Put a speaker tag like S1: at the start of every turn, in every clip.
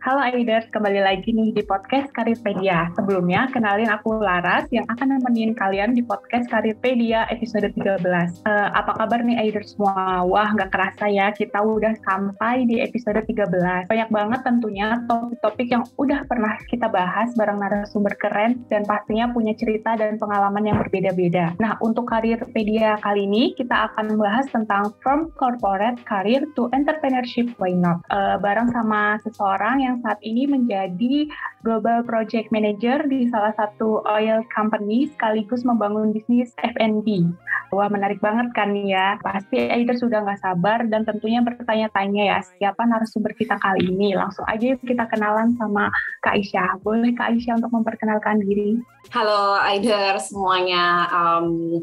S1: Halo Aiders, kembali lagi nih di podcast Karirpedia. Sebelumnya, kenalin aku Laras yang akan nemenin kalian di podcast Karirpedia episode 13. Uh, apa kabar nih Aiders semua? Wah, nggak kerasa ya, kita udah sampai di episode 13. Banyak banget tentunya topik-topik yang udah pernah kita bahas bareng narasumber keren dan pastinya punya cerita dan pengalaman yang berbeda-beda. Nah, untuk Karirpedia kali ini, kita akan membahas tentang From Corporate Career to Entrepreneurship Why Not? Uh, bareng sama seseorang yang yang saat ini menjadi Global Project Manager di salah satu oil company sekaligus membangun bisnis F&B. Wah menarik banget kan ya. Pasti Aider sudah nggak sabar dan tentunya bertanya-tanya ya siapa narasumber kita kali ini. Langsung aja kita kenalan sama Kak Aisyah. Boleh Kak Aisyah untuk memperkenalkan diri?
S2: Halo Aider semuanya. Um,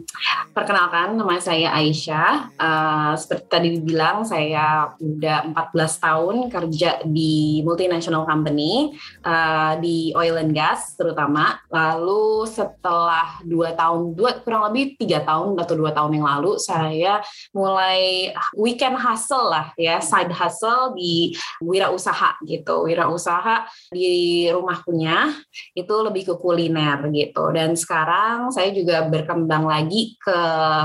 S2: perkenalkan nama saya Aisyah. Uh, seperti tadi dibilang saya udah 14 tahun kerja di multinasional international company uh, di oil and gas terutama. Lalu setelah dua tahun, dua kurang lebih tiga tahun atau dua tahun yang lalu, saya mulai weekend hustle lah ya, side hustle di wirausaha gitu. Wirausaha di rumah punya itu lebih ke kuliner gitu. Dan sekarang saya juga berkembang lagi ke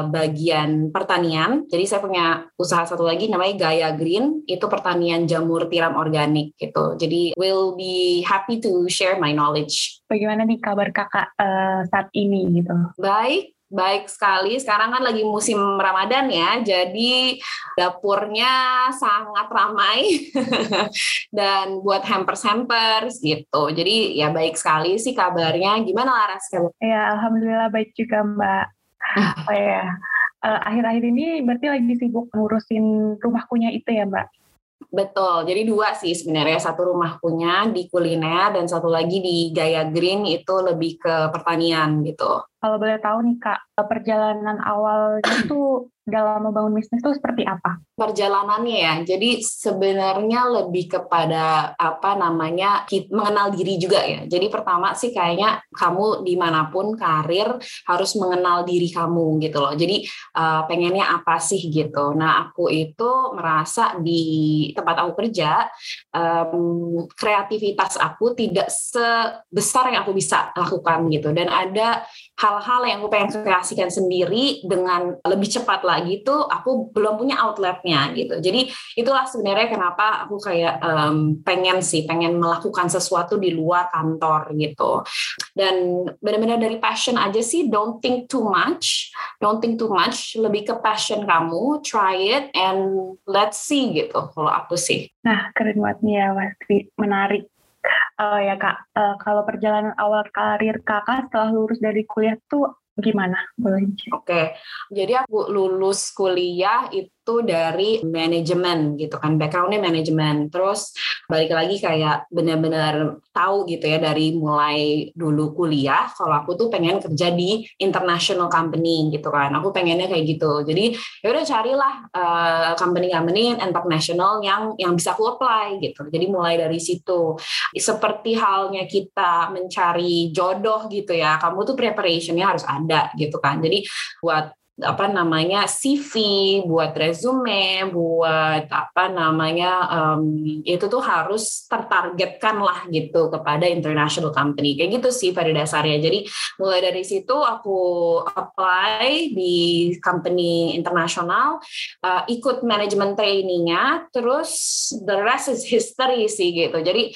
S2: bagian pertanian. Jadi saya punya usaha satu lagi namanya Gaya Green, itu pertanian jamur tiram organik gitu. Jadi will be happy to share my knowledge.
S1: Bagaimana nih kabar kakak uh, saat ini gitu?
S2: Baik, baik sekali. Sekarang kan lagi musim Ramadan ya, jadi dapurnya sangat ramai dan buat hampers-hampers gitu. Jadi ya baik sekali sih kabarnya. Gimana Laras?
S1: Ya, alhamdulillah baik juga Mbak. oh ya, uh, akhir-akhir ini berarti lagi sibuk ngurusin rumahkunya itu ya Mbak?
S2: Betul, jadi dua sih sebenarnya satu rumah punya di kuliner dan satu lagi di Gaya Green itu lebih ke pertanian gitu.
S1: Kalau boleh tahu nih Kak, perjalanan awalnya itu dalam membangun bisnis itu seperti apa?
S2: Perjalanannya ya, jadi sebenarnya lebih kepada apa namanya mengenal diri juga ya. Jadi pertama sih kayaknya kamu di mana pun karir harus mengenal diri kamu gitu loh. Jadi uh, pengennya apa sih gitu. Nah aku itu merasa di tempat aku kerja um, kreativitas aku tidak sebesar yang aku bisa lakukan gitu. Dan ada hal-hal yang aku pengen kreasikan sendiri dengan lebih cepat lagi tuh aku belum punya outletnya gitu. Jadi itulah sebenarnya kenapa aku kayak um, pengen sih pengen melakukan sesuatu di luar kantor gitu. Dan benar-benar dari passion aja sih don't think too much don't think too much lebih ke passion kamu try it and let's see gitu kalau aku sih.
S1: Nah keren banget nih ya pasti menarik uh, ya kak, uh, kalau perjalanan awal karir kakak setelah lulus dari kuliah tuh gimana?
S2: Oke, okay. jadi aku lulus kuliah itu itu dari manajemen gitu kan backgroundnya manajemen. Terus balik lagi kayak benar-benar tahu gitu ya dari mulai dulu kuliah kalau aku tuh pengen kerja di international company gitu kan. Aku pengennya kayak gitu. Jadi ya udah carilah uh, company-company international yang yang bisa aku apply gitu. Jadi mulai dari situ. Seperti halnya kita mencari jodoh gitu ya kamu tuh preparationnya harus ada gitu kan. Jadi buat apa namanya CV, buat resume, buat apa namanya um, itu tuh harus tertargetkan lah gitu kepada international company kayak gitu sih pada dasarnya. Jadi mulai dari situ aku apply di company internasional, uh, ikut manajemen trainingnya, terus the rest is history sih gitu. Jadi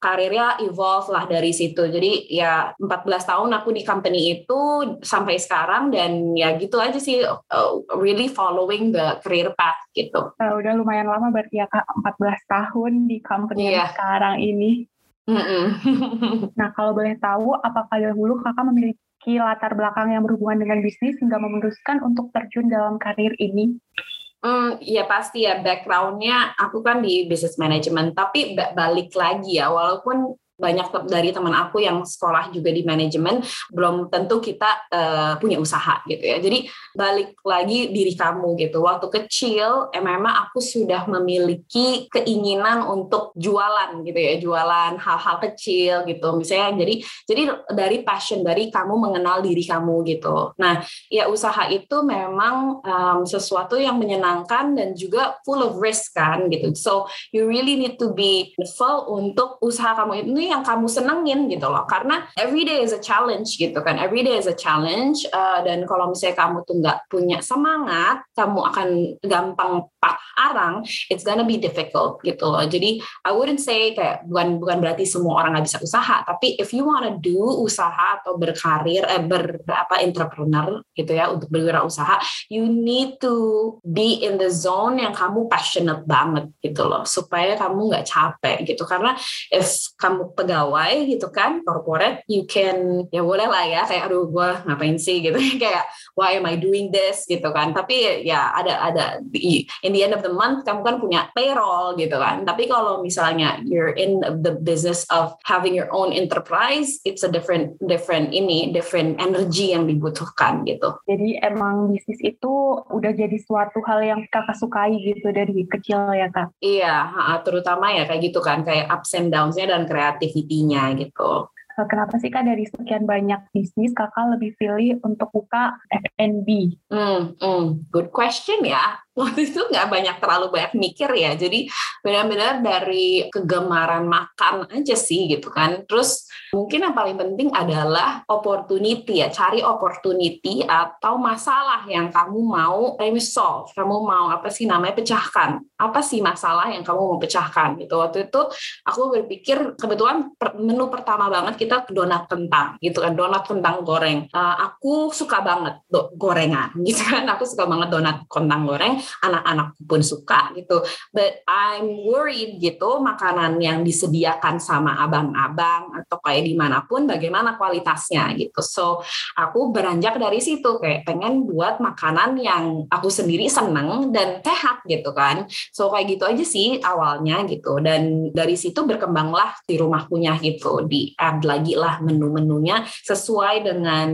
S2: karirnya evolve lah dari situ. Jadi ya 14 tahun aku di company itu sampai sekarang dan ya gitu aja sih uh, really following the career path gitu.
S1: Uh, udah lumayan lama berarti ya Kak 14 tahun di company yeah. sekarang ini. Mm -mm. nah kalau boleh tahu apakah dahulu Kakak memiliki latar belakang yang berhubungan dengan bisnis hingga memutuskan untuk terjun dalam karir ini?
S2: Hmm, ya pasti ya backgroundnya aku kan di business management, tapi balik lagi ya, walaupun banyak dari teman aku yang sekolah juga di manajemen belum tentu kita uh, punya usaha gitu ya. Jadi balik lagi diri kamu gitu. Waktu kecil eh, memang aku sudah memiliki keinginan untuk jualan gitu ya, jualan hal-hal kecil gitu. Misalnya jadi jadi dari passion dari kamu mengenal diri kamu gitu. Nah, ya usaha itu memang um, sesuatu yang menyenangkan dan juga full of risk kan gitu. So you really need to be full untuk usaha kamu ini yang kamu senengin gitu loh. Karena every day is a challenge gitu kan. Every day is a challenge uh, dan kalau misalnya kamu tuh nggak punya semangat, kamu akan gampang patah arang, it's gonna be difficult gitu loh. Jadi I wouldn't say kayak bukan bukan berarti semua orang nggak bisa usaha, tapi if you wanna do usaha atau berkarir eh, ber apa entrepreneur gitu ya untuk berwirausaha, you need to be in the zone yang kamu passionate banget gitu loh, supaya kamu nggak capek gitu. Karena if kamu pegawai gitu kan corporate, you can ya boleh lah ya kayak aduh gue ngapain sih gitu kayak why am I doing this gitu kan. Tapi ya ada ada in the end of the month kamu kan punya payroll gitu kan. Tapi kalau misalnya you're in the business of having your own enterprise, it's a different different ini, different energy yang dibutuhkan gitu.
S1: Jadi emang bisnis itu udah jadi suatu hal yang kakak sukai gitu dari kecil ya kak?
S2: Iya, terutama ya kayak gitu kan, kayak ups and downs-nya dan kreativitinya gitu
S1: kenapa sih kak dari sekian banyak bisnis kakak lebih pilih untuk buka F&B?
S2: Hmm, hmm, good question ya waktu itu nggak banyak terlalu banyak mikir ya. Jadi benar-benar dari kegemaran makan aja sih gitu kan. Terus mungkin yang paling penting adalah opportunity ya. Cari opportunity atau masalah yang kamu mau solve kamu mau apa sih namanya pecahkan? Apa sih masalah yang kamu mau pecahkan gitu? Waktu itu aku berpikir kebetulan menu pertama banget kita donat kentang gitu kan. Donat kentang goreng. Uh, aku suka banget gorengan gitu kan. Aku suka banget donat kentang goreng anak-anakku pun suka gitu. But I'm worried gitu makanan yang disediakan sama abang-abang atau kayak di mana pun bagaimana kualitasnya gitu. So aku beranjak dari situ kayak pengen buat makanan yang aku sendiri seneng dan sehat gitu kan. So kayak gitu aja sih awalnya gitu. Dan dari situ berkembanglah di rumah punya gitu. Di add lagi lah menu-menunya sesuai dengan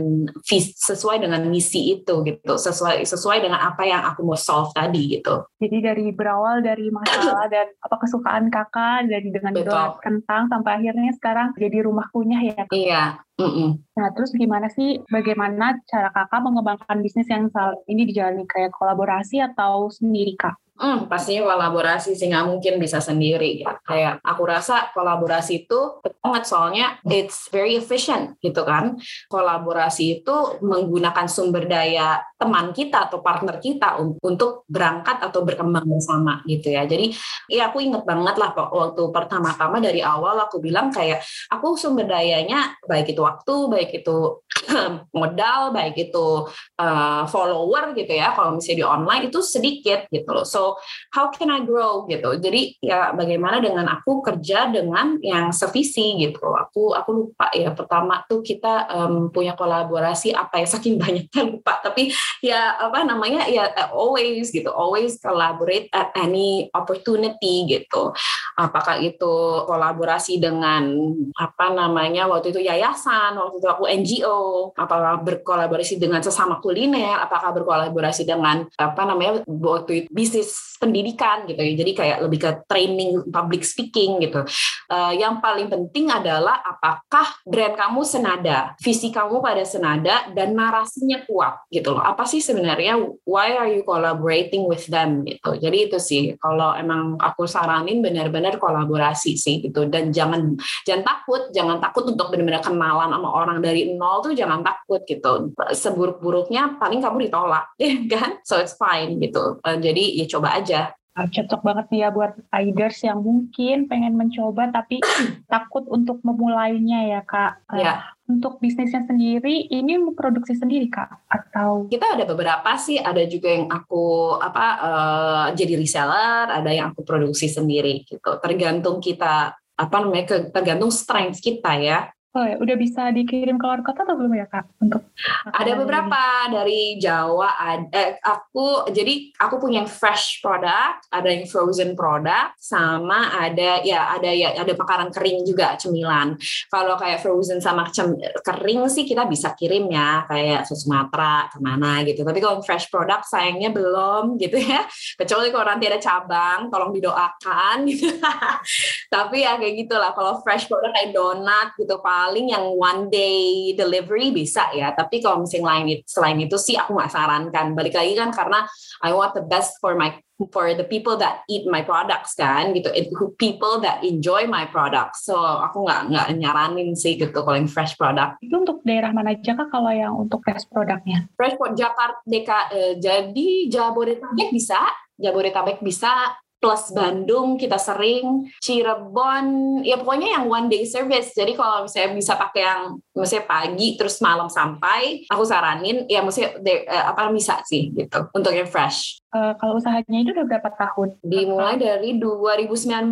S2: sesuai dengan misi itu gitu. Sesuai sesuai dengan apa yang aku mau solve tadi gitu.
S1: Jadi dari berawal dari masalah dan apa kesukaan kakak dari dengan donat kentang sampai akhirnya sekarang jadi rumah punya ya. Kak?
S2: Iya. Mm -mm.
S1: Nah terus gimana sih bagaimana cara kakak mengembangkan bisnis yang saat ini dijalani kayak kolaborasi atau sendiri kak?
S2: Hmm, pastinya kolaborasi sih nggak mungkin bisa sendiri. Ya. Kayak aku rasa kolaborasi itu banget soalnya it's very efficient gitu kan. Kolaborasi itu menggunakan sumber daya teman kita atau partner kita untuk berangkat atau berkembang bersama gitu ya. Jadi ya aku inget banget lah waktu pertama-tama dari awal aku bilang kayak aku sumber dayanya baik itu waktu, baik itu modal, baik itu uh, follower gitu ya. Kalau misalnya di online itu sedikit gitu loh. So how can I grow gitu. Jadi ya bagaimana dengan aku kerja dengan yang sevisi gitu. Aku aku lupa ya. Pertama tuh kita um, punya kolaborasi apa ya saking banyaknya lupa. Tapi ya apa namanya ya always gitu. Always collaborate at any opportunity gitu. Apakah itu kolaborasi dengan apa namanya waktu itu yayasan waktu itu aku NGO apakah berkolaborasi dengan sesama kuliner apakah berkolaborasi dengan apa namanya waktu itu bisnis this pendidikan gitu ya. Jadi kayak lebih ke training public speaking gitu. Uh, yang paling penting adalah apakah brand kamu senada, visi kamu pada senada dan narasinya kuat gitu loh. Apa sih sebenarnya why are you collaborating with them gitu. Jadi itu sih kalau emang aku saranin benar-benar kolaborasi sih gitu dan jangan jangan takut, jangan takut untuk benar-benar kenalan sama orang dari nol tuh jangan takut gitu. Seburuk-buruknya paling kamu ditolak, ya kan? So it's fine gitu. Uh, jadi ya coba coba aja
S1: ah, cocok banget nih ya buat riders yang mungkin pengen mencoba tapi takut untuk memulainya ya kak.
S2: Ya.
S1: Untuk bisnisnya sendiri, ini produksi sendiri kak atau?
S2: Kita ada beberapa sih, ada juga yang aku apa uh, jadi reseller, ada yang aku produksi sendiri gitu. Tergantung kita apa namanya tergantung strength kita ya
S1: Oh ya, udah bisa dikirim keluar kota atau belum ya kak? Untuk
S2: ada beberapa ini? dari Jawa. Ada, eh, aku jadi aku punya yang fresh product, ada yang frozen product, sama ada ya ada ya ada makanan kering juga cemilan. Kalau kayak frozen sama cem, kering sih kita bisa kirim ya kayak ke Sumatera ke mana gitu. Tapi kalau fresh product sayangnya belum gitu ya. Kecuali kalau nanti ada cabang, tolong didoakan gitu. Tapi ya kayak gitulah. Kalau fresh product kayak donat gitu pak paling yang one day delivery bisa ya. Tapi kalau misalnya lain selain itu sih aku nggak sarankan. Balik lagi kan karena I want the best for my for the people that eat my products kan gitu. It, people that enjoy my products. So aku nggak nggak nyaranin sih gitu kalau yang fresh product.
S1: Itu untuk daerah mana aja kak kalau yang untuk fresh produknya
S2: fresh product Jakarta Deka eh, jadi Jabodetabek bisa Jabodetabek bisa plus Bandung kita sering Cirebon ya pokoknya yang one day service. Jadi kalau misalnya bisa pakai yang misalnya pagi terus malam sampai aku saranin ya misalnya uh, apa bisa sih gitu untuk yang fresh
S1: uh, kalau usahanya itu udah berapa tahun?
S2: Dimulai dari 2019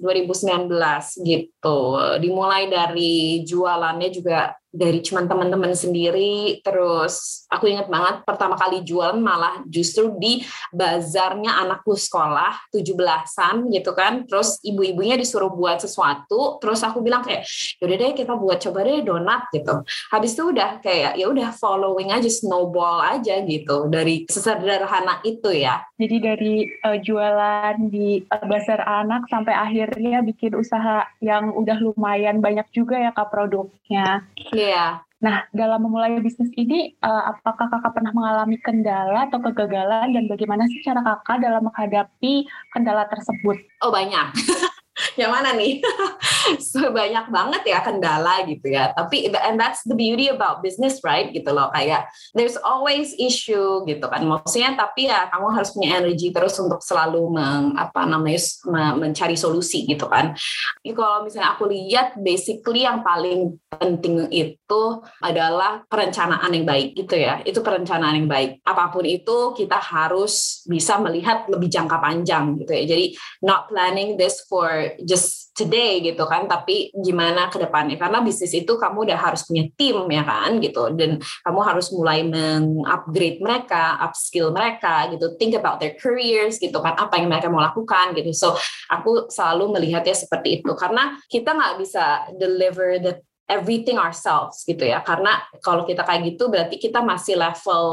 S2: 2019 gitu. Dimulai dari jualannya juga dari cuman teman-teman sendiri. Terus aku ingat banget pertama kali jualan malah justru di bazarnya anakku sekolah 17-an gitu kan. Terus ibu-ibunya disuruh buat sesuatu. Terus aku bilang kayak yaudah deh kita buat coba deh donat gitu. Habis itu udah kayak ya udah following aja snowball aja gitu. Dari sesederhana itu ya
S1: jadi dari uh, jualan di uh, bazar anak sampai akhirnya bikin usaha yang udah lumayan banyak juga ya kak produknya
S2: yeah Iya.
S1: Nah, dalam memulai bisnis ini, uh, apakah kakak pernah mengalami kendala atau kegagalan dan bagaimana sih cara kakak dalam menghadapi kendala tersebut?
S2: Oh banyak. yang mana nih? so, banyak banget ya kendala gitu ya. Tapi and that's the beauty about business, right? Gitu loh. Kayak there's always issue gitu kan. Maksudnya tapi ya kamu harus punya energi terus untuk selalu meng, apa namanya mencari solusi gitu kan. Kalau misalnya aku lihat basically yang paling penting itu adalah perencanaan yang baik gitu ya. Itu perencanaan yang baik. Apa pun itu kita harus bisa melihat lebih jangka panjang gitu ya. Jadi not planning this for just today gitu kan tapi gimana ke depannya? Karena bisnis itu kamu udah harus punya tim ya kan gitu. Dan kamu harus mulai mengupgrade mereka upskill mereka gitu. Think about their careers gitu kan. Apa yang mereka mau lakukan gitu. So aku selalu melihatnya seperti itu. Karena kita nggak bisa deliver the everything ourselves gitu ya. Karena kalau kita kayak gitu berarti kita masih level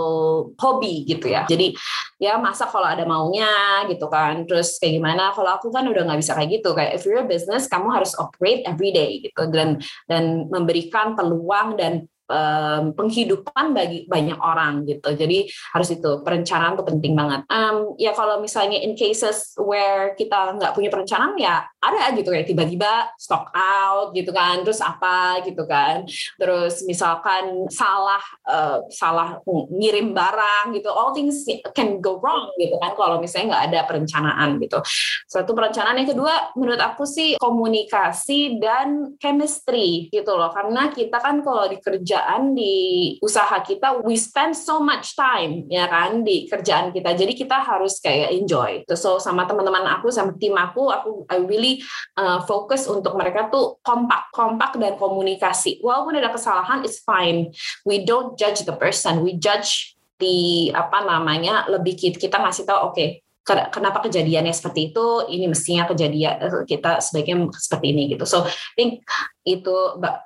S2: hobi gitu ya. Jadi ya masa kalau ada maunya gitu kan. Terus kayak gimana? Kalau aku kan udah nggak bisa kayak gitu. Kayak if you're a business kamu harus operate every day gitu. Dan dan memberikan peluang dan um, penghidupan bagi banyak orang gitu. Jadi harus itu perencanaan tuh penting banget. Um, ya kalau misalnya in cases where kita nggak punya perencanaan ya ada gitu kayak tiba-tiba stock out gitu kan, terus apa gitu kan, terus misalkan salah uh, salah ngirim barang gitu, all things can go wrong gitu kan kalau misalnya nggak ada perencanaan gitu. Satu perencanaan yang kedua menurut aku sih komunikasi dan chemistry gitu loh, karena kita kan kalau di kerjaan di usaha kita we spend so much time ya kan di kerjaan kita, jadi kita harus kayak enjoy. So sama teman-teman aku sama tim aku, aku I really uh, fokus untuk mereka tuh kompak, kompak dan komunikasi. Walaupun ada kesalahan, it's fine. We don't judge the person, we judge the apa namanya lebih kita ngasih tahu oke okay, kenapa kejadiannya seperti itu? Ini mestinya kejadian eh, kita sebaiknya seperti ini gitu. So I think itu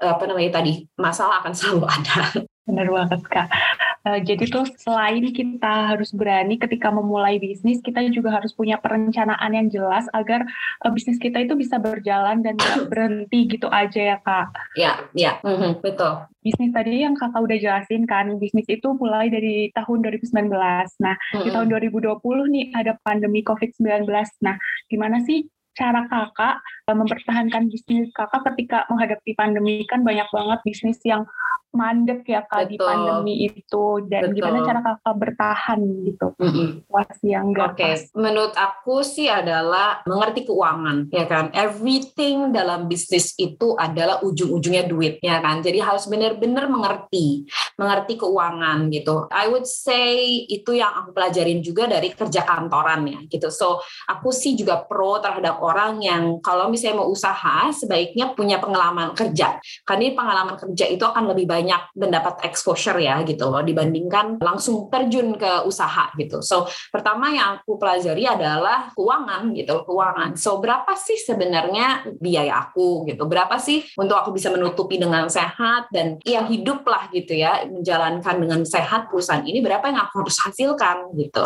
S2: apa namanya tadi masalah akan selalu ada
S1: benar banget kak Uh, jadi tuh selain kita harus berani ketika memulai bisnis, kita juga harus punya perencanaan yang jelas agar uh, bisnis kita itu bisa berjalan dan gak berhenti gitu aja ya kak.
S2: Ya, ya, mm-hmm, betul.
S1: Bisnis tadi yang kakak udah jelasin kan, bisnis itu mulai dari tahun 2019. Nah, mm-hmm. di tahun 2020 nih ada pandemi COVID-19. Nah, gimana sih cara kakak mempertahankan bisnis kakak ketika menghadapi pandemi kan banyak banget bisnis yang mandek ya kak Betul. di pandemi itu dan Betul. gimana cara kakak bertahan gitu mm-hmm. yang
S2: Oke, okay. menurut aku sih adalah mengerti keuangan ya kan. Everything dalam bisnis itu adalah ujung-ujungnya duit ya kan. Jadi harus benar-benar mengerti, mengerti keuangan gitu. I would say itu yang aku pelajarin juga dari kerja kantoran ya gitu. So aku sih juga pro terhadap orang yang kalau misalnya mau usaha sebaiknya punya pengalaman kerja. Karena pengalaman kerja itu akan lebih banyak mendapat exposure ya gitu loh dibandingkan langsung terjun ke usaha gitu. So pertama yang aku pelajari adalah keuangan gitu, keuangan. So berapa sih sebenarnya biaya aku gitu? Berapa sih untuk aku bisa menutupi dengan sehat dan ya hidup lah gitu ya menjalankan dengan sehat perusahaan ini berapa yang aku harus hasilkan gitu.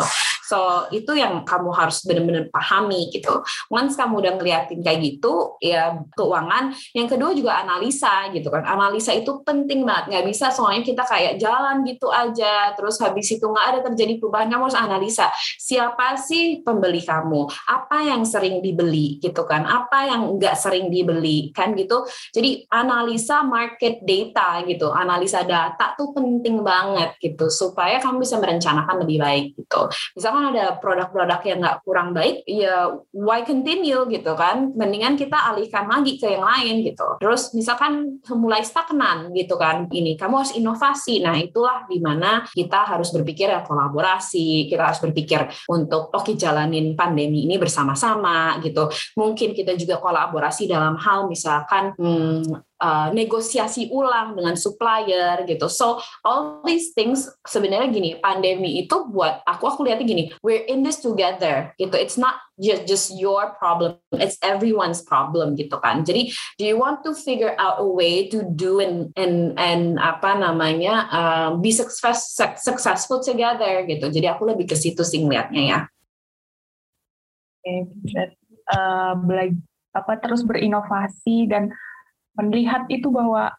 S2: So itu yang kamu harus benar-benar pahami gitu. Once kamu udah ngeliatin kayak gitu, ya keuangan. Yang kedua juga analisa gitu kan. Analisa itu penting banget. Nggak bisa soalnya kita kayak jalan gitu aja, terus habis itu nggak ada terjadi perubahan. Kamu harus analisa siapa sih pembeli kamu, apa yang sering dibeli gitu kan, apa yang nggak sering dibeli kan gitu. Jadi analisa market data gitu, analisa data tuh penting banget gitu supaya kamu bisa merencanakan lebih baik gitu. Misalkan ada produk-produk yang nggak kurang baik, ya why continue gitu kan? Mendingan kita alihkan lagi ke yang lain gitu. Terus misalkan mulai stagnan gitu kan, ini kamu harus inovasi. Nah itulah di mana kita harus berpikir ya kolaborasi, kita harus berpikir untuk oke okay, jalanin pandemi ini bersama-sama gitu. Mungkin kita juga kolaborasi dalam hal misalkan hmm, uh, negosiasi ulang dengan supplier gitu. So all these things sebenarnya gini, pandemi itu buat aku aku lihatnya gini, we're in this together gitu. It's not just just your problem, it's everyone's problem gitu kan. Jadi do you want to figure out a way to do and and and apa namanya uh, be success, successful together gitu. Jadi aku lebih ke situ sih ngeliatnya ya.
S1: Oke, okay, uh, belajar apa terus berinovasi dan melihat itu bahwa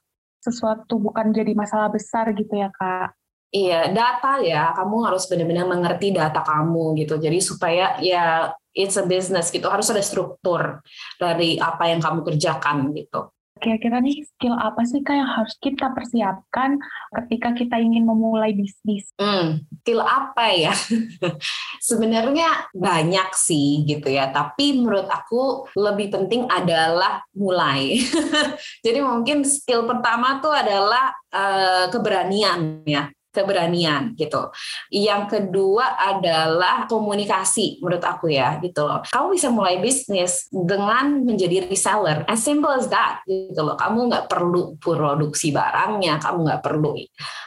S1: sesuatu bukan jadi masalah besar gitu ya kak.
S2: Iya, data ya, kamu harus benar-benar mengerti data kamu gitu. Jadi supaya ya it's a business gitu, harus ada struktur dari apa yang kamu kerjakan gitu
S1: kira-kira nih skill apa sih kak yang harus kita persiapkan ketika kita ingin memulai bisnis?
S2: Hmm, skill apa ya? Sebenarnya banyak sih gitu ya, tapi menurut aku lebih penting adalah mulai. Jadi mungkin skill pertama tuh adalah uh, keberanian ya keberanian gitu. Yang kedua adalah komunikasi menurut aku ya gitu loh. Kamu bisa mulai bisnis dengan menjadi reseller, as simple as that gitu loh. Kamu nggak perlu produksi barangnya, kamu nggak perlu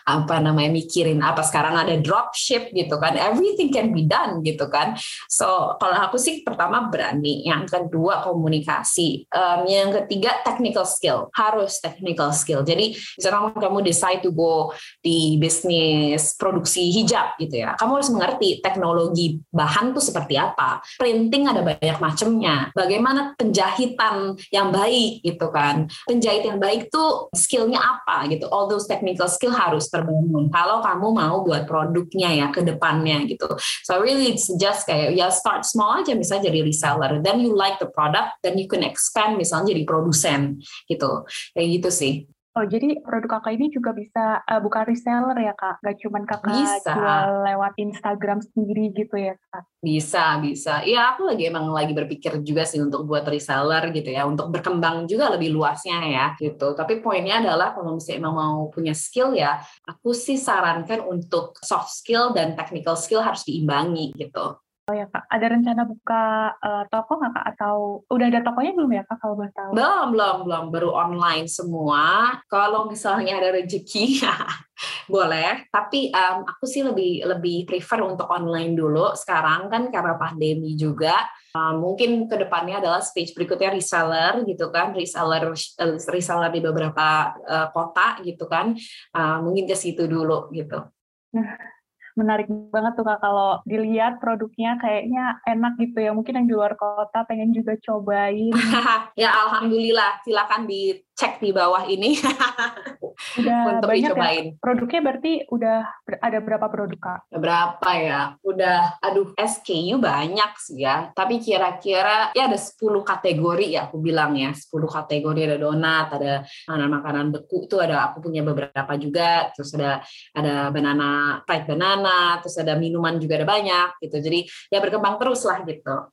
S2: apa namanya mikirin apa sekarang ada dropship gitu kan. Everything can be done gitu kan. So kalau aku sih pertama berani, yang kedua komunikasi, um, yang ketiga technical skill harus technical skill. Jadi misalnya kamu decide to go di bisnis bisnis produksi hijab gitu ya, kamu harus mengerti teknologi bahan tuh seperti apa. Printing ada banyak macamnya. Bagaimana penjahitan yang baik gitu kan. Penjahit yang baik tuh skillnya apa gitu. All those technical skill harus terbangun. Kalau kamu mau buat produknya ya ke depannya gitu. So really it's just kayak ya start small aja misalnya jadi reseller. Then you like the product, then you can expand misalnya jadi produsen gitu. Kayak gitu sih.
S1: Oh, jadi produk kakak ini juga bisa uh, buka reseller ya kak? Gak cuma kakak bisa. jual lewat Instagram sendiri gitu ya kak?
S2: Bisa, bisa. Ya aku lagi emang lagi berpikir juga sih untuk buat reseller gitu ya, untuk berkembang juga lebih luasnya ya gitu. Tapi poinnya adalah kalau misalnya emang mau punya skill ya, aku sih sarankan untuk soft skill dan technical skill harus diimbangi gitu.
S1: Oh ya kak, ada rencana buka uh, toko nggak kak? Atau udah ada tokonya belum ya kak kalau boleh tahu?
S2: Belum, belum, belum. Baru online semua. Kalau misalnya ada rezeki, boleh. Tapi um, aku sih lebih lebih prefer untuk online dulu. Sekarang kan karena pandemi juga. Um, mungkin ke depannya adalah stage berikutnya reseller gitu kan, reseller reseller di beberapa uh, kota gitu kan. Uh, mungkin ke situ dulu gitu.
S1: Menarik banget tuh kak kalau dilihat produknya kayaknya enak gitu ya. Mungkin yang di luar kota pengen juga cobain.
S2: Ya alhamdulillah. Silakan dicek di bawah ini
S1: Udah
S2: untuk
S1: banyak
S2: dicobain.
S1: ya. Produknya berarti udah ada berapa produk kak?
S2: Berapa ya? Udah, aduh, SKU banyak sih ya. Tapi kira-kira ya ada 10 kategori ya aku bilang ya. 10 kategori ada donat, ada makanan-makanan beku itu ada aku punya beberapa juga. Terus ada ada banana, fried banana, terus ada minuman juga ada banyak gitu. Jadi ya berkembang terus lah gitu.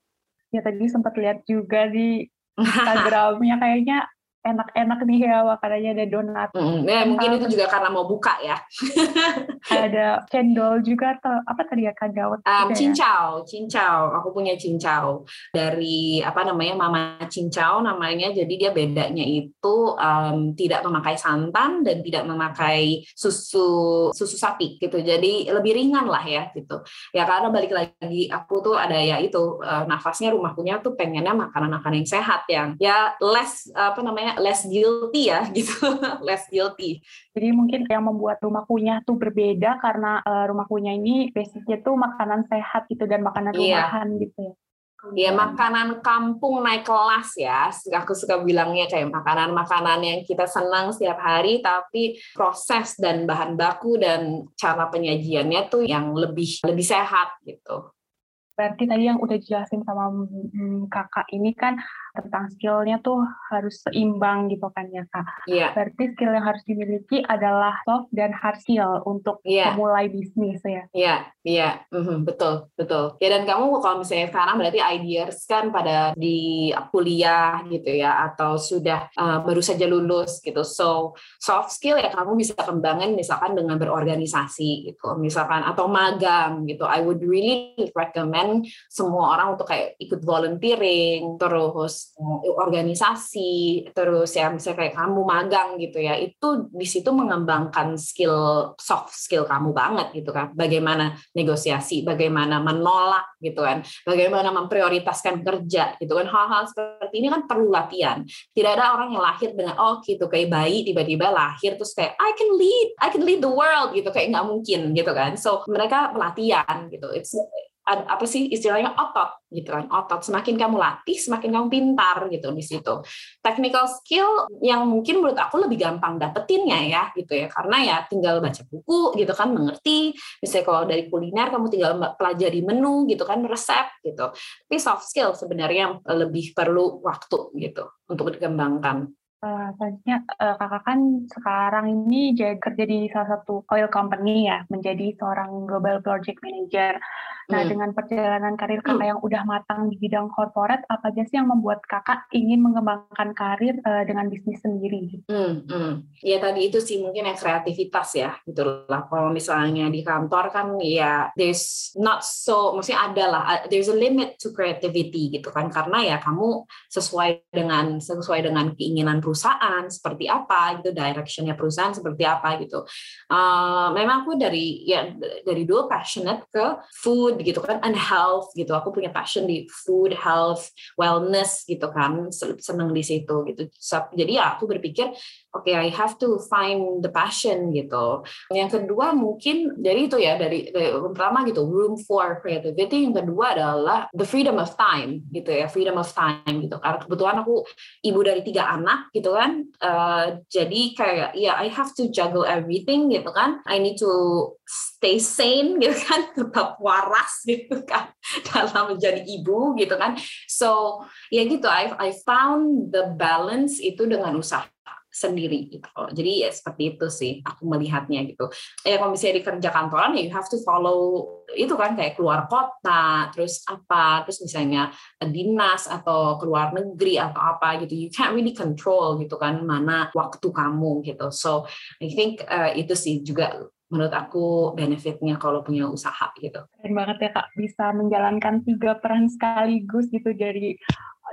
S1: Ya tadi sempat lihat juga di Instagramnya kayaknya enak-enak nih ya makanannya ada donat,
S2: Mm, ya, mungkin itu juga karena mau buka ya.
S1: ada cendol juga atau apa tadi ya kak Dawet?
S2: Um,
S1: ya?
S2: cincau, cincau. Aku punya cincau dari apa namanya Mama Cincau namanya. Jadi dia bedanya itu um, tidak memakai santan dan tidak memakai susu susu sapi gitu. Jadi lebih ringan lah ya gitu. Ya karena balik lagi aku tuh ada ya itu uh, nafasnya rumah punya tuh pengennya makanan-makanan yang sehat yang ya less apa namanya less guilty ya gitu, less guilty.
S1: Jadi mungkin yang membuat rumah kunyah tuh berbeda karena eh, rumah kunyah ini basicnya tuh makanan sehat gitu dan makanan
S2: Iya.
S1: rumahan gitu ya.
S2: Ya makanan kampung naik kelas ya. Aku suka bilangnya kayak makanan-makanan yang kita senang setiap hari, tapi proses dan bahan baku dan cara penyajiannya tuh yang lebih lebih sehat gitu.
S1: Berarti tadi yang udah dijelasin sama mm, kakak ini kan tentang skillnya tuh harus seimbang gitu kan ya kak.
S2: Iya,
S1: Berarti skill yang harus dimiliki adalah soft dan hard skill untuk
S2: iya,
S1: memulai bisnis ya.
S2: iya, iya, Mhm, betul, betul. Ya dan kamu kalau misalnya sekarang berarti ideas kan pada di kuliah gitu ya, atau sudah uh, baru saja lulus gitu. So soft skill ya kamu bisa kembangin misalkan dengan berorganisasi gitu, misalkan atau magang gitu. I would really recommend semua orang untuk kayak ikut volunteering, terus uh, organisasi, terus ya misalnya kayak kamu magang gitu ya, itu di situ mengembangkan skill soft skill kamu banget gitu kan. Bagaimana negosiasi, bagaimana menolak gitu kan, bagaimana memprioritaskan kerja gitu kan. Hal-hal seperti ini kan perlu latihan. Tidak ada orang yang lahir dengan oh gitu kayak bayi tiba-tiba lahir terus kayak I can lead, I can lead the world gitu kayak nggak mungkin gitu kan. So mereka pelatihan gitu. It's apa sih istilahnya otot gitu kan. Otot. Semakin kamu latih semakin kamu pintar gitu di situ. Technical skill yang mungkin menurut aku lebih gampang dapetinnya ya gitu ya. Karena ya tinggal baca buku gitu kan mengerti. Misalnya kalau dari kuliner kamu tinggal pelajari menu gitu kan resep gitu. Tapi soft skill sebenarnya lebih perlu waktu gitu untuk dikembangkan
S1: Eh, selanjutnya eh, kakak kan sekarang ini jadi kerja di salah satu oil company ya, menjadi seorang global project manager. Nah,
S2: Hmm.
S1: dengan perjalanan karir kakak yang udah matang di bidang corporate, apa aja sih yang membuat kakak ingin mengembangkan karir eh, dengan bisnis sendiri?
S2: Hmm, hmm. Ya tadi itu sih mungkin yang kreativitas ya gitu lah. Kalau misalnya di kantor kan ya there's not so maksudnya ada lah uh, there's a limit to creativity gitu kan karena ya kamu sesuai dengan sesuai dengan keinginan perusahaan seperti apa gitu directionnya perusahaan seperti apa gitu. Uh, memang aku dari ya dari dulu passionate ke food gitu kan and health gitu. Aku punya passion di food, health, wellness gitu kan. Seneng di situ gitu. Jadi ya aku berpikir oke I have to find the passion gitu. Yang kedua mungkin dari itu ya dari, dari pertama gitu room for creativity. Yang kedua adalah the freedom of time gitu ya freedom of time gitu. Karena kebetulan aku ibu dari tiga anak gitu kan. Eh, jadi kayak ya I have to juggle everything gitu kan. I need to stay sane gitu kan, tetap waras gitu kan dalam menjadi ibu gitu kan. So ya gitu I I found the balance itu dengan usaha sendiri gitu. Jadi ya seperti itu sih aku melihatnya gitu. Ya kalau misalnya di kerja kantoran ya you have to follow itu kan kayak keluar kota, terus apa, terus misalnya dinas atau keluar negeri atau apa gitu. You can't really control gitu kan mana waktu kamu gitu. So I think uh, itu sih juga menurut aku benefitnya kalau punya usaha gitu.
S1: Keren banget ya kak, bisa menjalankan tiga peran sekaligus gitu dari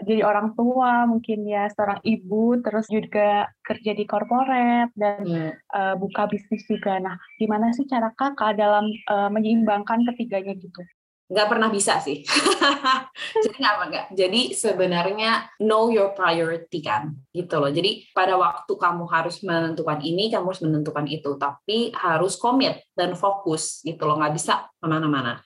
S1: jadi orang tua mungkin ya seorang ibu terus juga kerja di korporat dan
S2: Hmm.
S1: uh, buka bisnis juga. Nah, gimana sih cara kakak dalam uh, menyeimbangkan ketiganya gitu?
S2: nggak pernah bisa sih. jadi nggak nggak. Jadi sebenarnya know your priority kan, gitu loh. Jadi pada waktu kamu harus menentukan ini, kamu harus menentukan itu, tapi harus komit dan fokus gitu loh. Nggak bisa ke mana-mana.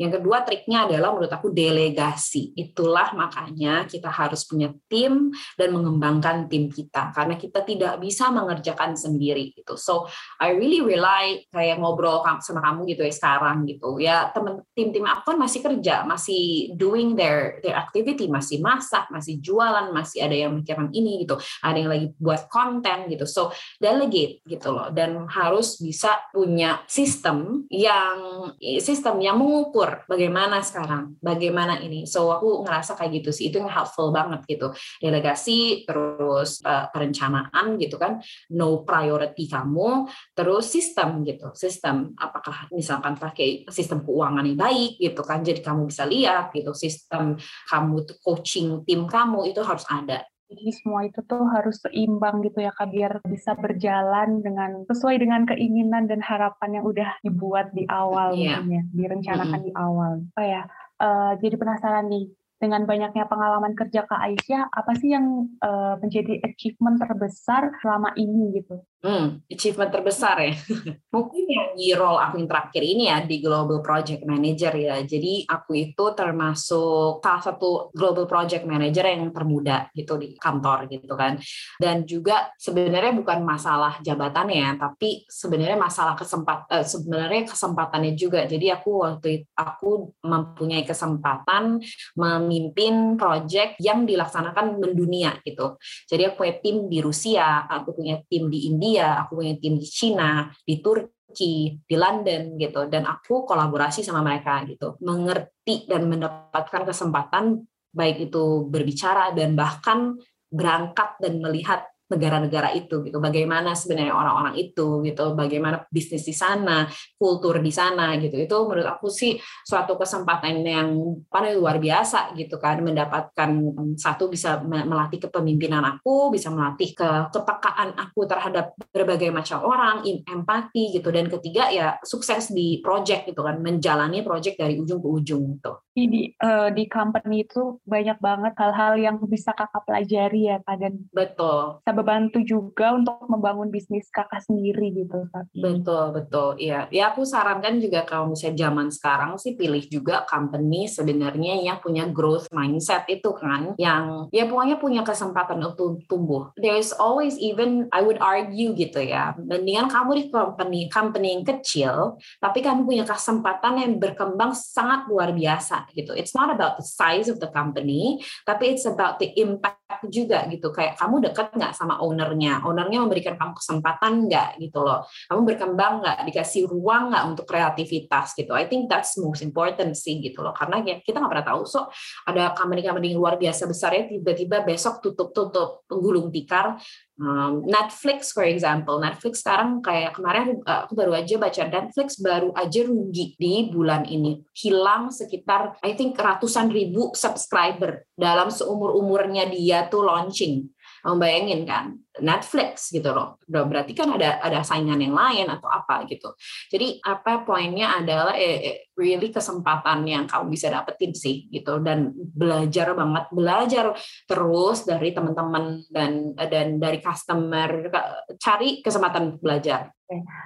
S2: Yang kedua triknya adalah menurut aku delegasi. Itulah makanya kita harus punya tim dan mengembangkan tim kita karena kita tidak bisa mengerjakan sendiri gitu. So I really rely kayak ngobrol sama kamu gitu ya sekarang gitu. Ya temen tim-tim aku kan masih kerja, masih doing their their activity, masih masak, masih jualan, masih ada yang mikirin ini gitu. Ada yang lagi buat konten gitu. So delegate gitu loh dan harus bisa punya sistem yang sistem yang mengukur bagaimana sekarang, bagaimana ini. So aku ngerasa kayak gitu sih, itu yang helpful banget gitu. Delegasi, terus uh, perencanaan gitu kan, no priority kamu, terus sistem gitu, sistem apakah misalkan pakai sistem keuangan yang baik gitu kan, jadi kamu bisa lihat gitu, sistem kamu coaching tim kamu itu harus ada
S1: jadi semua itu tuh harus seimbang gitu ya Kak biar bisa berjalan dengan sesuai dengan keinginan dan harapan yang udah dibuat di awal yeah. mungkin ya, direncanakan mm -hmm. di awal. Oh ya, uh, jadi penasaran nih dengan banyaknya pengalaman kerja Kak Aisyah, apa sih yang uh, menjadi achievement terbesar selama ini gitu?
S2: Hmm, achievement terbesar ya. Mungkin yang di role aku yang terakhir ini ya di Global Project Manager ya. Jadi aku itu termasuk salah satu Global Project Manager yang termuda gitu di kantor gitu kan. Dan juga sebenarnya bukan masalah jabatannya, tapi sebenarnya masalah kesempat eh, sebenarnya kesempatannya juga. Jadi aku waktu itu aku mempunyai kesempatan memimpin project yang dilaksanakan mendunia gitu. Jadi aku punya tim di Rusia, aku punya tim di India India, aku punya tim di Cina, di Turki, di London gitu dan aku kolaborasi sama mereka gitu. Mengerti dan mendapatkan kesempatan baik itu berbicara dan bahkan berangkat dan melihat negara-negara itu gitu. Bagaimana sebenarnya orang-orang itu gitu. Bagaimana bisnis di sana kultur di sana gitu. Itu menurut aku sih suatu kesempatan yang paling luar biasa gitu kan. Mendapatkan satu bisa melatih kepemimpinan aku bisa melatih ke kepekaan aku terhadap berbagai macam orang empati gitu. Dan ketiga ya sukses di project gitu kan. Menjalani project dari ujung ke ujung gitu.
S1: Di uh, di company itu banyak banget hal-hal yang bisa kakak pelajari ya kak dan
S2: betul
S1: bantu juga untuk membangun bisnis kakak sendiri gitu.
S2: Betul, betul. Iya. Ya aku sarankan juga kalau misalnya zaman sekarang sih pilih juga company sebenarnya yang punya growth mindset itu kan. Yang ya pokoknya punya kesempatan untuk tumbuh. There's always even I would argue gitu ya. Mendingan kamu di company company yang kecil tapi kamu punya kesempatan yang berkembang sangat luar biasa gitu. It's not about the size of the company, tapi it's about the impact juga gitu. Kayak kamu dekat nggak sama sama ownernya. Ownernya memberikan kamu kesempatan nggak gitu loh. Kamu berkembang nggak, dikasih ruang nggak untuk kreativitas gitu. I think that's most important sih gitu loh. Karena ya, kita nggak pernah tahu. So ada company-company luar biasa besar ya tiba-tiba besok tutup-tutup penggulung tikar. Um, Netflix for example, Netflix sekarang kayak kemarin uh, aku baru aja baca Netflix baru aja rugi di bulan ini, hilang sekitar I think ratusan ribu subscriber dalam seumur umurnya dia tuh launching. Kamu bayangin kan, Netflix gitu loh. Berarti kan ada ada saingan yang lain atau apa gitu. Jadi apa poinnya adalah eh, eh, really kesempatan yang kamu bisa dapetin sih gitu dan belajar banget, belajar terus dari teman-teman dan dan dari customer cari kesempatan belajar.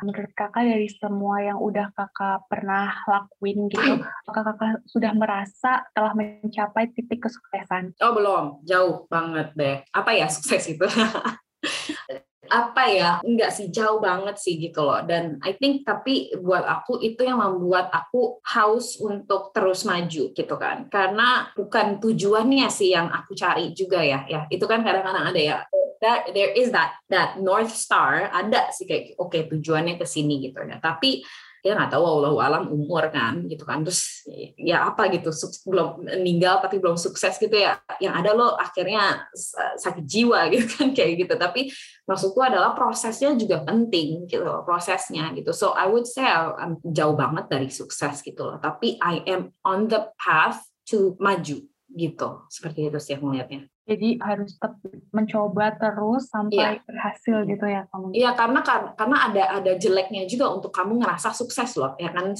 S1: Menurut kakak dari semua yang udah kakak pernah lakuin gitu, apakah kakak sudah merasa telah mencapai titik kesuksesan?
S2: Oh belum, jauh banget deh. Apa ya sukses itu? apa ya enggak sih jauh banget sih gitu loh dan I think tapi buat aku itu yang membuat aku haus untuk terus maju gitu kan karena bukan tujuannya sih yang aku cari juga ya ya itu kan kadang-kadang ada ya that there is that that north star ada sih kayak oke okay, tujuannya ke sini gitu. Ya tapi ya nggak tahu Allah alam umur kan gitu kan. Terus ya apa gitu belum meninggal tapi belum sukses gitu ya. Yang ada lo akhirnya sakit jiwa gitu kan kayak gitu. Tapi maksudku adalah prosesnya juga penting gitu prosesnya gitu. So I would say I'm jauh banget dari sukses gitu loh. Tapi I am on the path to maju gitu. Seperti itu sih melihatnya
S1: Jadi harus tetap mencoba terus sampai yeah. berhasil gitu ya kamu.
S2: Iya karena karena ada ada jeleknya juga untuk kamu ngerasa sukses loh ya kan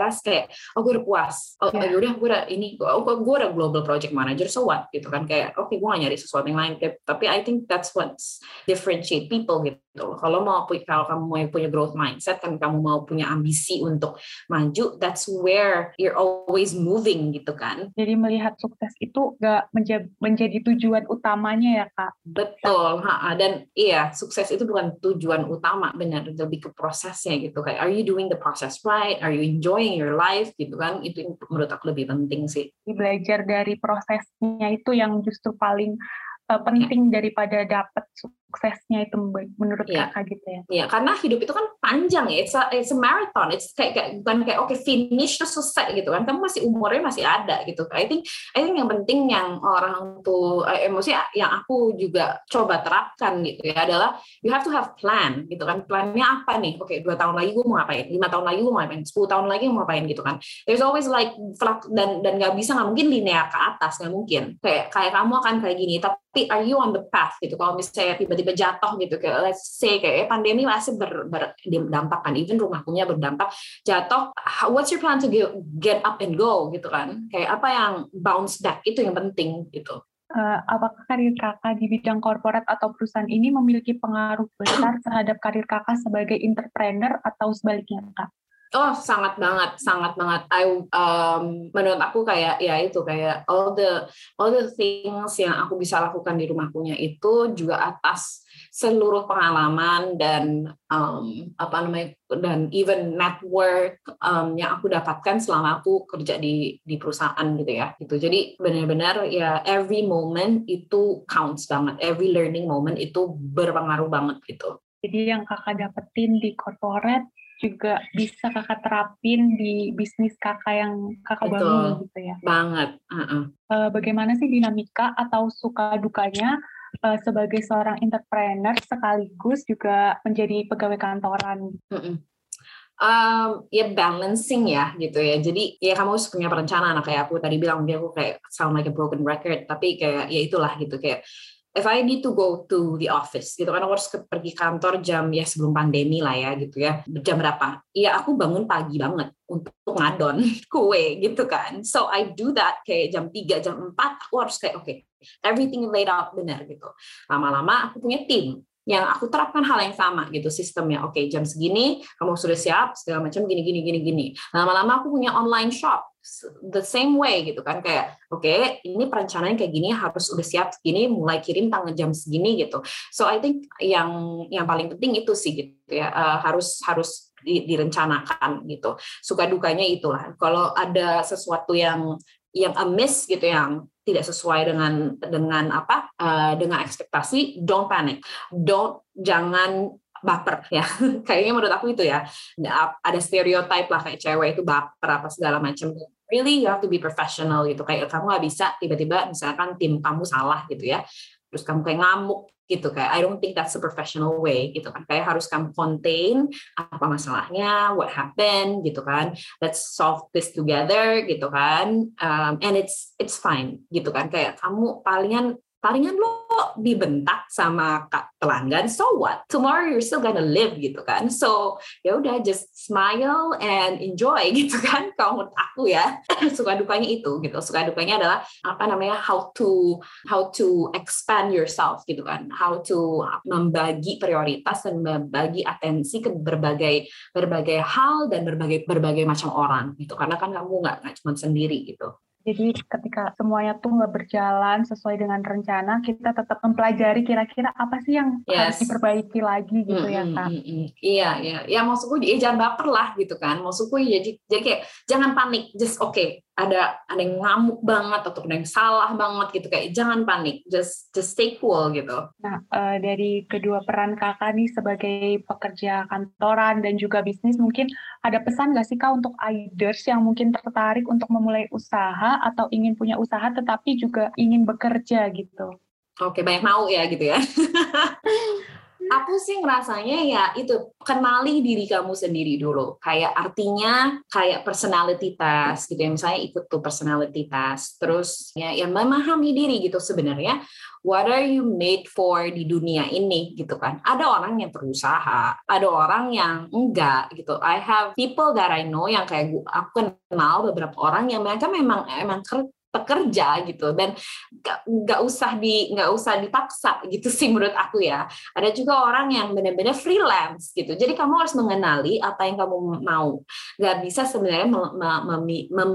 S2: ras kayak oh gue udah puas oh yeah. udah gue udah ini oh gue udah global project manager so what gitu kan kayak oke okay, gue gak nyari sesuatu yang lain tapi I think that's what differentiate people gitu kalau mau kalau kamu mau punya growth mindset kan kamu mau punya ambisi untuk maju that's where you're always moving gitu kan.
S1: Jadi melihat sukses itu gak menjadi, menjadi tujuan utamanya ya kak.
S2: Betul, ha, dan iya sukses itu bukan tujuan utama benar lebih ke prosesnya gitu kayak are you doing the process right, are you enjoying your life gitu kan itu menurut aku lebih penting sih.
S1: Belajar dari prosesnya itu yang justru paling uh, penting ya. daripada dapat suksesnya itu menurut yeah. kakak gitu ya? Iya,
S2: yeah, karena hidup itu kan panjang ya, it's a, it's a marathon, it's kayak, kayak bukan kayak oke okay, finish terus selesai gitu kan, kamu masih umurnya masih ada gitu. I think I think yang penting yang orang tuh eh, emosi yang aku juga coba terapkan gitu ya adalah you have to have plan gitu kan, plannya apa nih? Oke okay, dua tahun lagi gue mau ngapain, lima tahun lagi gue mau ngapain, sepuluh tahun lagi gue mau ngapain gitu kan. There's always like dan dan nggak bisa nggak mungkin linear ke atas nggak mungkin. Kayak kayak kamu akan kayak gini, tapi are you on the path gitu? Kalau misalnya tiba tiba-tiba jatuh gitu. Kayak let's say kayak pandemi masih ber, berdampak kan. Even rumah punya berdampak. Jatuh what's your plan to get, up and go gitu kan? Kayak apa yang bounce back? Itu yang penting gitu.
S1: Uh, apakah karir kakak di bidang korporat atau perusahaan ini memiliki pengaruh besar terhadap karir kakak sebagai entrepreneur atau sebaliknya kak?
S2: Oh sangat banget, sangat banget. I um, menurut aku kayak ya itu kayak all the all the things yang aku bisa lakukan di rumahkunya itu juga atas seluruh pengalaman dan um, apa namanya dan even network um, yang aku dapatkan selama aku kerja di di perusahaan gitu ya. Gitu. Jadi benar-benar ya every moment itu counts banget. Every learning moment itu berpengaruh banget gitu.
S1: Jadi yang kakak dapetin di corporate juga bisa kakak terapin di bisnis kakak yang kakak Betul. bangun gitu ya.
S2: Banget. Uh-uh. Uh,
S1: bagaimana sih dinamika atau suka dukanya uh, sebagai seorang entrepreneur sekaligus juga menjadi pegawai kantoran? Uh-uh.
S2: Um, ya balancing ya gitu ya. Jadi ya kamu harus punya perencanaan kayak aku tadi bilang dia aku kayak sound like a broken record tapi kayak ya itulah gitu kayak if I need to go to the office gitu kan aku harus pergi kantor jam ya sebelum pandemi lah ya gitu ya. Jam berapa? Iya aku bangun pagi banget untuk ngadon kue gitu kan. So I do that kayak jam 3 jam 4 aku harus kayak oke okay, everything laid out benar gitu. Lama-lama aku punya tim yang aku terapkan hal yang sama gitu sistemnya. Oke okay, jam segini kamu sudah siap segala macam gini gini gini gini. Lama-lama aku punya online shop the same way gitu kan. Kayak oke okay, ini perencanaan kayak gini harus udah siap segini mulai kirim tanggal jam segini gitu. So I think yang yang paling penting itu sih gitu ya uh, harus harus direncanakan gitu. Suka dukanya itulah. Kalau ada sesuatu yang yang amiss gitu yang tidak sesuai dengan dengan apa uh, dengan ekspektasi don't panic. Don't jangan baper ya. Kayaknya menurut aku itu ya. Ada stereotype lah kayak cewek itu baper apa segala macam really you have to be professional gitu. Kayak kamu nggak bisa tiba-tiba misalkan tim kamu salah gitu ya. Terus kamu kayak ngamuk gitu. Kayak I don't think that's a professional way gitu kan. Kayak harus kamu contain apa masalahnya what happened gitu kan. Let's solve this together gitu kan. Um, and it's it's fine gitu kan. Kayak kamu palingan palingan lo dibentak sama kak pelanggan so what? Tomorrow you're still gonna live gitu kan. So ya udah just smile and enjoy gitu kan. Kalau menurut aku ya suka dukanya itu gitu. Suka dukanya adalah apa namanya how to how to expand yourself gitu kan. How to membagi prioritas dan membagi atensi ke berbagai berbagai hal dan berbagai berbagai macam orang gitu. Karena kan kamu nggak cuma sendiri gitu
S1: jadi ketika semuanya tuh nggak berjalan sesuai dengan rencana, kita tetap mempelajari kira-kira apa sih yang yes. harus diperbaiki lagi gitu mm -hmm. ya kak. Mm -hmm.
S2: Iya iya, ya maksudku ya jangan baper lah gitu kan. Maksudku ya jadi, jadi kayak jangan panik, just oke. Okay, ada ada yang ngamuk banget atau ada yang salah banget gitu kayak jangan panik just just stay cool gitu.
S1: Nah uh, dari kedua peran kakak nih sebagai pekerja kantoran dan juga bisnis mungkin ada pesan nggak sih kak untuk iders yang mungkin tertarik untuk memulai usaha atau ingin punya usaha tetapi juga ingin bekerja gitu?
S2: Oke banyak mau ya gitu ya. aku sih ngerasanya ya itu kenali diri kamu sendiri dulu. Kayak artinya kayak personality test gitu ya. Misalnya ikut tuh personality test. Terus ya, ya memahami diri gitu sebenarnya what are you made for di dunia ini gitu kan. Ada orang yang berusaha, ada orang yang enggak gitu. I have people that I know yang kayak aku kenal beberapa orang yang mereka memang emang pekerja gitu dan nggak usah di nggak usah dipaksa gitu sih menurut aku ya ada juga orang yang benar-benar freelance gitu jadi kamu harus mengenali apa yang kamu mau nggak bisa sebenarnya mem, mem, mem,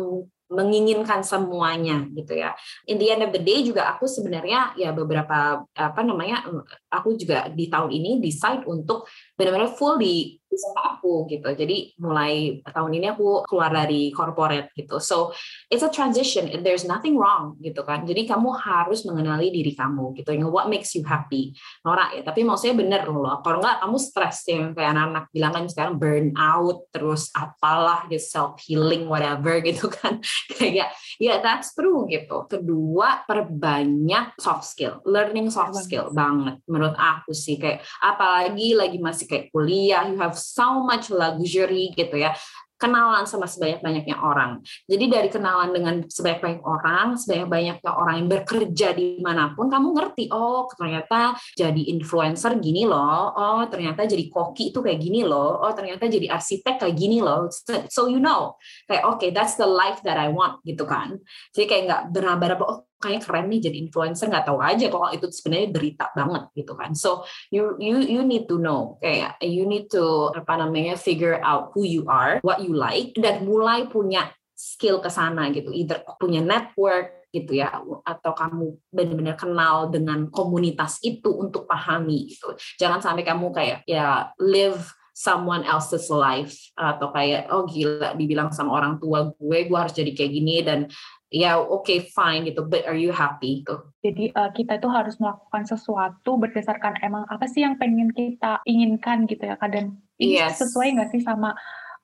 S2: menginginkan semuanya gitu ya. In the end of the day juga aku sebenarnya ya beberapa apa namanya aku juga di tahun ini decide untuk benar-benar full di usaha aku gitu. Jadi mulai tahun ini aku keluar dari corporate gitu. So it's a transition. There's nothing wrong gitu kan. Jadi kamu harus mengenali diri kamu gitu. You know, what makes you happy. Norak ya. Tapi maksudnya bener loh. Kalau enggak kamu stres yang kayak anak-anak bilang kan sekarang burn out terus apalah gitu self healing whatever gitu kan. kayak ya yeah, that's true gitu. Kedua perbanyak soft skill. Learning soft skill banget menurut aku sih kayak apalagi lagi masih kayak kuliah you have so much luxury gitu ya kenalan sama sebanyak-banyaknya orang. Jadi dari kenalan dengan sebanyak-banyak orang, sebanyak-banyaknya orang yang bekerja di mana pun, kamu ngerti, oh ternyata jadi influencer gini loh, oh ternyata jadi koki itu kayak gini loh, oh ternyata jadi arsitek kayak gini loh. So you know, kayak oke, okay, that's the life that I want gitu kan. Jadi kayak nggak beraba-raba, oh kayak keren nih jadi influencer nggak tahu aja kalau itu sebenarnya berita banget gitu kan. So you you you need to know kayak you need to apa namanya figure out who you are what you like dan mulai punya skill ke sana gitu. Either punya network gitu ya atau kamu benar-benar kenal dengan komunitas itu untuk pahami gitu. Jangan sampai kamu kayak ya live someone else's life atau kayak oh gila dibilang sama orang tua gue gue harus jadi kayak gini dan ya oke okay, fine gitu. But are you happy? Gitu
S1: jadi uh, kita itu harus melakukan sesuatu berdasarkan emang apa sih yang pengen kita inginkan gitu ya kadang ini yes. sesuai nggak sih sama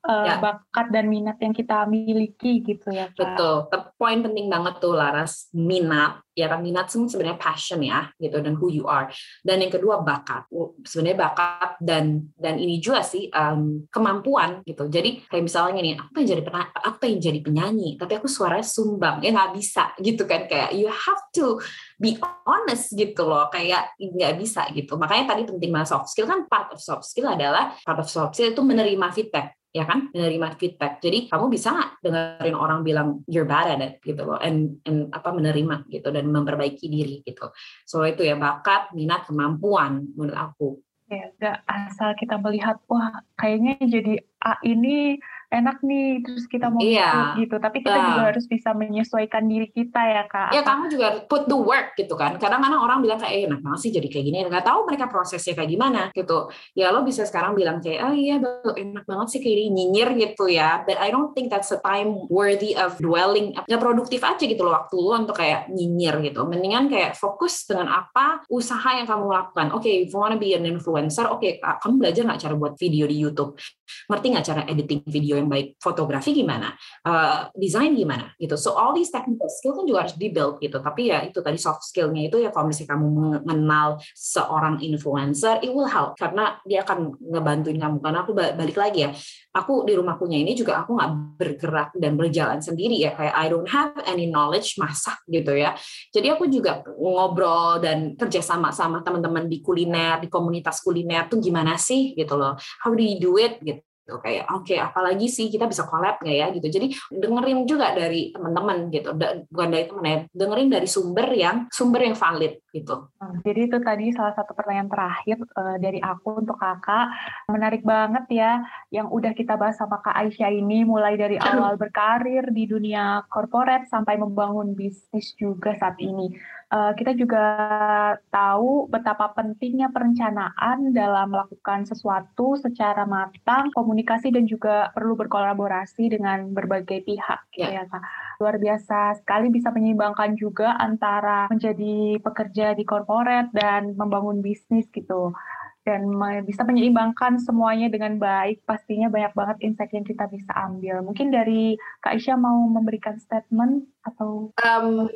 S1: uh, ya. bakat dan minat yang kita miliki gitu ya
S2: Kak. Betul. Poin penting banget tuh Laras, minat. Ya kan minat sebenarnya passion ya gitu dan who you are. Dan yang kedua bakat. Sebenarnya bakat dan dan ini juga sih um, kemampuan gitu. Jadi kayak misalnya nih, aku pengen jadi aku pengen jadi penyanyi, tapi aku suaranya sumbang. Ya nggak bisa gitu kan kayak you have to be honest gitu loh kayak nggak bisa gitu makanya tadi penting banget soft skill kan part of soft skill adalah part of soft skill itu menerima feedback ya kan menerima feedback. Jadi kamu bisa dengerin orang bilang you're bad at it gitu loh. And, and apa menerima gitu dan memperbaiki diri gitu. So itu ya bakat minat kemampuan menurut aku.
S1: Ya gak asal kita melihat wah kayaknya jadi A ini enak nih terus kita mau iya. gitu. Tapi kita uh. juga harus bisa menyesuaikan diri kita ya kak.
S2: Ya kamu juga put the work gitu kan. Kadang-kadang orang bilang kayak eh, enak banget sih jadi kayak gini. Nggak tahu mereka prosesnya kayak gimana gitu. Ya lo bisa sekarang bilang kayak oh iya enak banget sih kayak ini nyinyir gitu ya. But I don't think that's a time worthy of dwelling nggak produktif aja gitu loh waktu lo untuk kayak nyinyir gitu. Mendingan kayak fokus dengan apa usaha yang kamu lakukan. Oke okay, if you wanna be an influencer oke okay, kamu belajar nggak cara buat video di YouTube? Ngerti nggak cara editing video yang baik fotografi gimana? Uh, desain gimana? Gitu. So all these technical skill kan juga harus dibuild gitu. Tapi ya itu tadi soft skillnya itu ya kalau misalnya kamu mengenal seorang influencer it will help. Karena dia akan ngebantuin kamu. Karena aku balik lagi ya aku di rumahkunya ini juga aku nggak bergerak dan berjalan sendiri ya. Kayak I don't have any knowledge masak gitu ya. Jadi aku juga ngobrol dan kerja sama sama teman-teman di kuliner di komunitas kuliner tuh gimana sih gitu loh. How do you do it? Gitu gitu. Kayak oke okay, apalagi sih kita bisa collab nggak ya? Gitu. Jadi dengerin juga dari teman-teman gitu. Bukan dari teman ya dengerin dari sumber yang sumber yang valid gitu.
S1: Hmm, jadi itu tadi salah satu pertanyaan terakhir uh, dari aku untuk kakak. Menarik banget ya yang udah kita bahas sama kak Aisyah ini mulai dari awal berkarir di dunia korporat sampai membangun bisnis juga saat ini uh, kita juga tahu betapa pentingnya perencanaan dalam melakukan sesuatu secara matang, komunikasi dan juga perlu berkolaborasi dengan berbagai pihak. Yeah. Ya, Kak. Luar biasa sekali bisa menyeimbangkan juga antara menjadi pekerja di korporat dan membangun bisnis gitu. dan bisa menyeimbangkan semuanya dengan baik. Pastinya banyak banget insight yang kita bisa ambil. Mungkin dari Kak Isya mau memberikan statement atau
S2: um,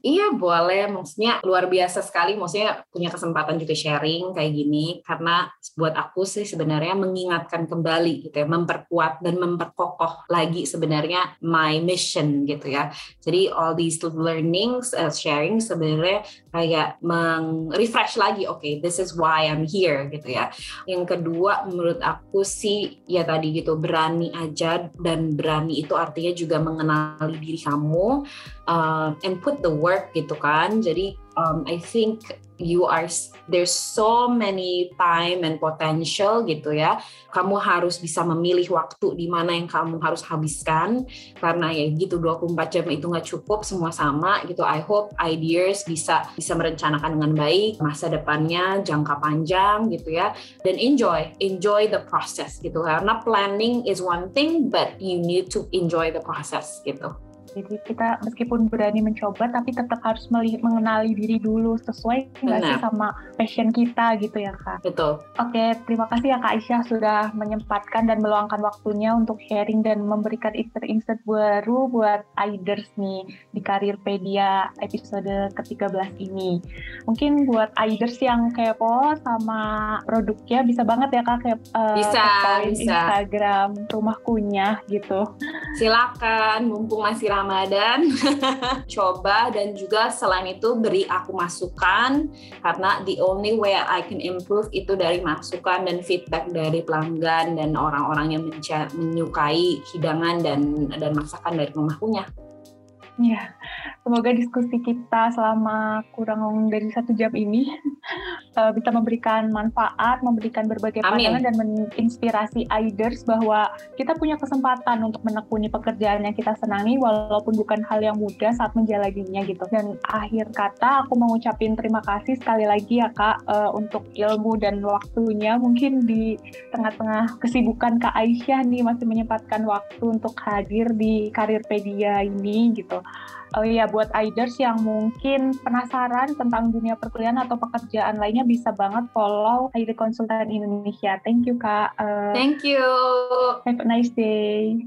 S2: iya boleh. Maksudnya luar biasa sekali. Maksudnya punya kesempatan juga sharing kayak gini. Karena buat aku sih sebenarnya mengingatkan kembali gitu ya. Memperkuat dan memperkokoh lagi sebenarnya my mission gitu ya. Jadi all these learnings uh, sharing sebenarnya kayak meng-refresh lagi. Oke okay, this is why I'm here gitu ya. Yang kedua menurut aku sih ya tadi gitu berani aja dan berani itu artinya juga mengenali diri kamu uh, and put the work gitu kan. Jadi um, I think you are there's so many time and potential gitu ya. Kamu harus bisa memilih waktu di mana yang kamu harus habiskan. Karena ya gitu 24 jam itu nggak cukup semua sama gitu. I hope ideas bisa bisa merencanakan dengan baik masa depannya jangka panjang gitu ya. Dan enjoy enjoy the process gitu. Karena planning is one thing but you need to enjoy the process gitu
S1: jadi kita meskipun berani mencoba tapi tetap harus mengenali diri dulu sesuai nggak sih sama passion kita gitu ya kak.
S2: Betul.
S1: Oke, terima kasih ya kak Aisyah sudah menyempatkan dan meluangkan waktunya untuk sharing dan memberikan insight-insight baru buat Aiders nih di Karirpedia episode ke-13 ini. Mungkin buat Aiders yang kepo sama produknya bisa banget ya kak kayak
S2: uh, bisa, bisa.
S1: Instagram rumah kunyah gitu.
S2: Silakan, mumpung masih ramai Ramadan coba dan juga selain itu beri aku masukan karena the only way I can improve itu dari masukan dan feedback dari pelanggan dan orang-orang yang menyukai hidangan dan dan masakan dari rumah punya.
S1: Ya, semoga diskusi kita selama kurang dari satu jam ini uh, bisa memberikan manfaat, memberikan berbagai pandangan dan menginspirasi iders bahwa kita punya kesempatan untuk menekuni pekerjaan yang kita senangi walaupun bukan hal yang mudah saat menjalaninya gitu. Dan akhir kata aku mengucapkan terima kasih sekali lagi ya Kak uh, untuk ilmu dan waktunya. Mungkin di tengah-tengah kesibukan Kak Aisyah nih masih menyempatkan waktu untuk hadir di Karirpedia ini gitu. Oh iya, buat iders yang mungkin penasaran tentang dunia perkuliahan atau pekerjaan lainnya bisa banget follow ID Konsultan Indonesia. Thank you, Kak.
S2: Uh, Thank you.
S1: Have a nice day.